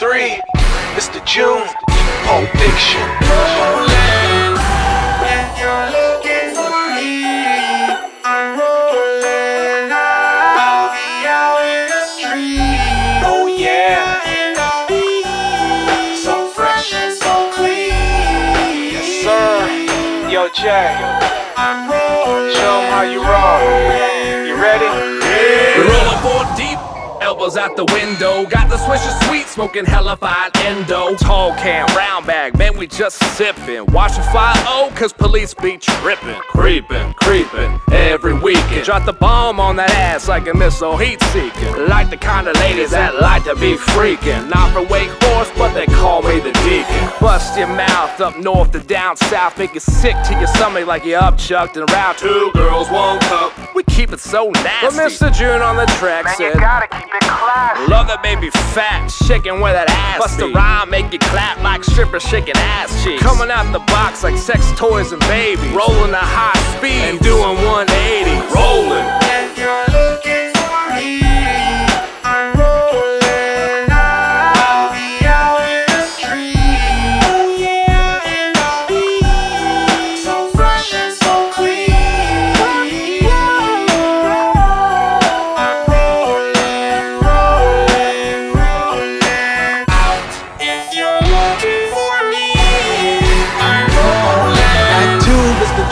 three, Mr. June, Pulp Fiction. Oh yeah, So fresh and so clean. yes sir. Yo Jay, show 'em how you roll. You ready? We rollin' four deep, elbows out the window. Got the swisher sweet, smoking hella fine endo. Tall can, round bag, man, we just sippin'. Watchin' fly oh, cause police be trippin'. Creepin', creepin', every weekend. Drop the bomb on that ass like a missile heat seeking. Like the kind of ladies that like to be freakin'. Not for Wake Forest, but they call me the deacon. Bust your mouth up north to down south, make you sick to your stomach like you upchucked and around. Two girls, one cup. We keep it so nasty. But Mr. June on the track said. you gotta keep it that baby fat, shaking where that ass Bust a rhyme, make it clap like strippers shaking ass cheeks. Coming out the box like sex toys and babies. Rolling at high speed and doing 180. Rolling.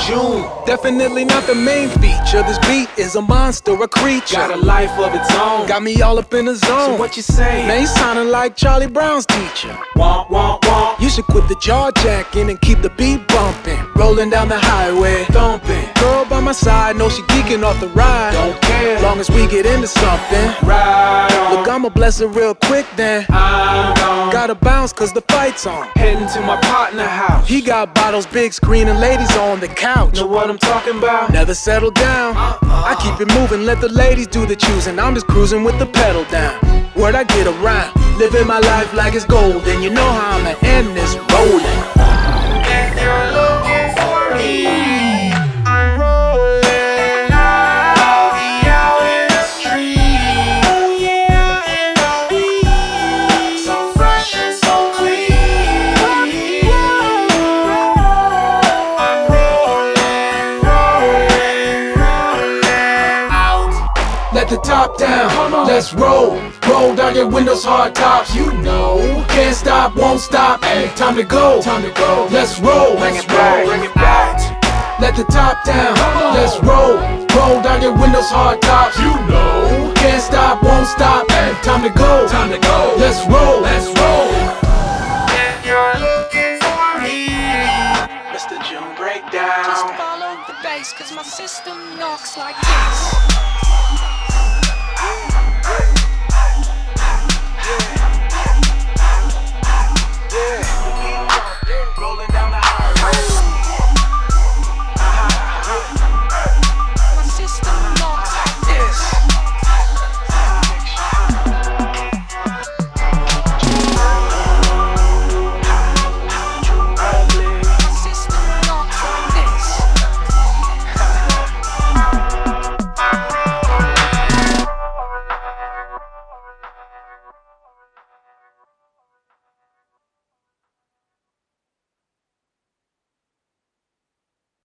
June. Definitely not the main feature. This beat is a monster, a creature. Got a life of its own. Got me all up in the zone. So what you say? Man, you sounding like Charlie Brown's teacher. Womp womp womp. You should quit the jaw jacking and keep the beat bumping. Rolling down the highway, Thumping. Girl by my side, know she geeking off the ride. Don't care. Long as we get into something. Look, I'ma bless her real quick then. I'm gone. Gotta bounce cause the fight's on. Heading to my partner house. He got bottles, big screen, and ladies on the couch. know what I'm talking about? Never settle down. Uh-uh. I keep it moving, let the ladies do the choosing. I'm just cruising with the pedal down. Word I get around, living my life like it's gold, and you know how I'ma end Let the top down, let's roll. Roll down your windows, hard tops, you know. Can't stop, won't stop. Hey, time to go, time to go. Let's roll, Bring let's it back, roll. bring it back. Let the top down, let's roll. Roll down your windows, hard tops, you know. Can't stop, won't stop. Hey, time to go, time to go. Let's roll, let's roll. If you're looking for me, Mr. June Breakdown. Just follow the bass, cause my system knocks like this. Yeah.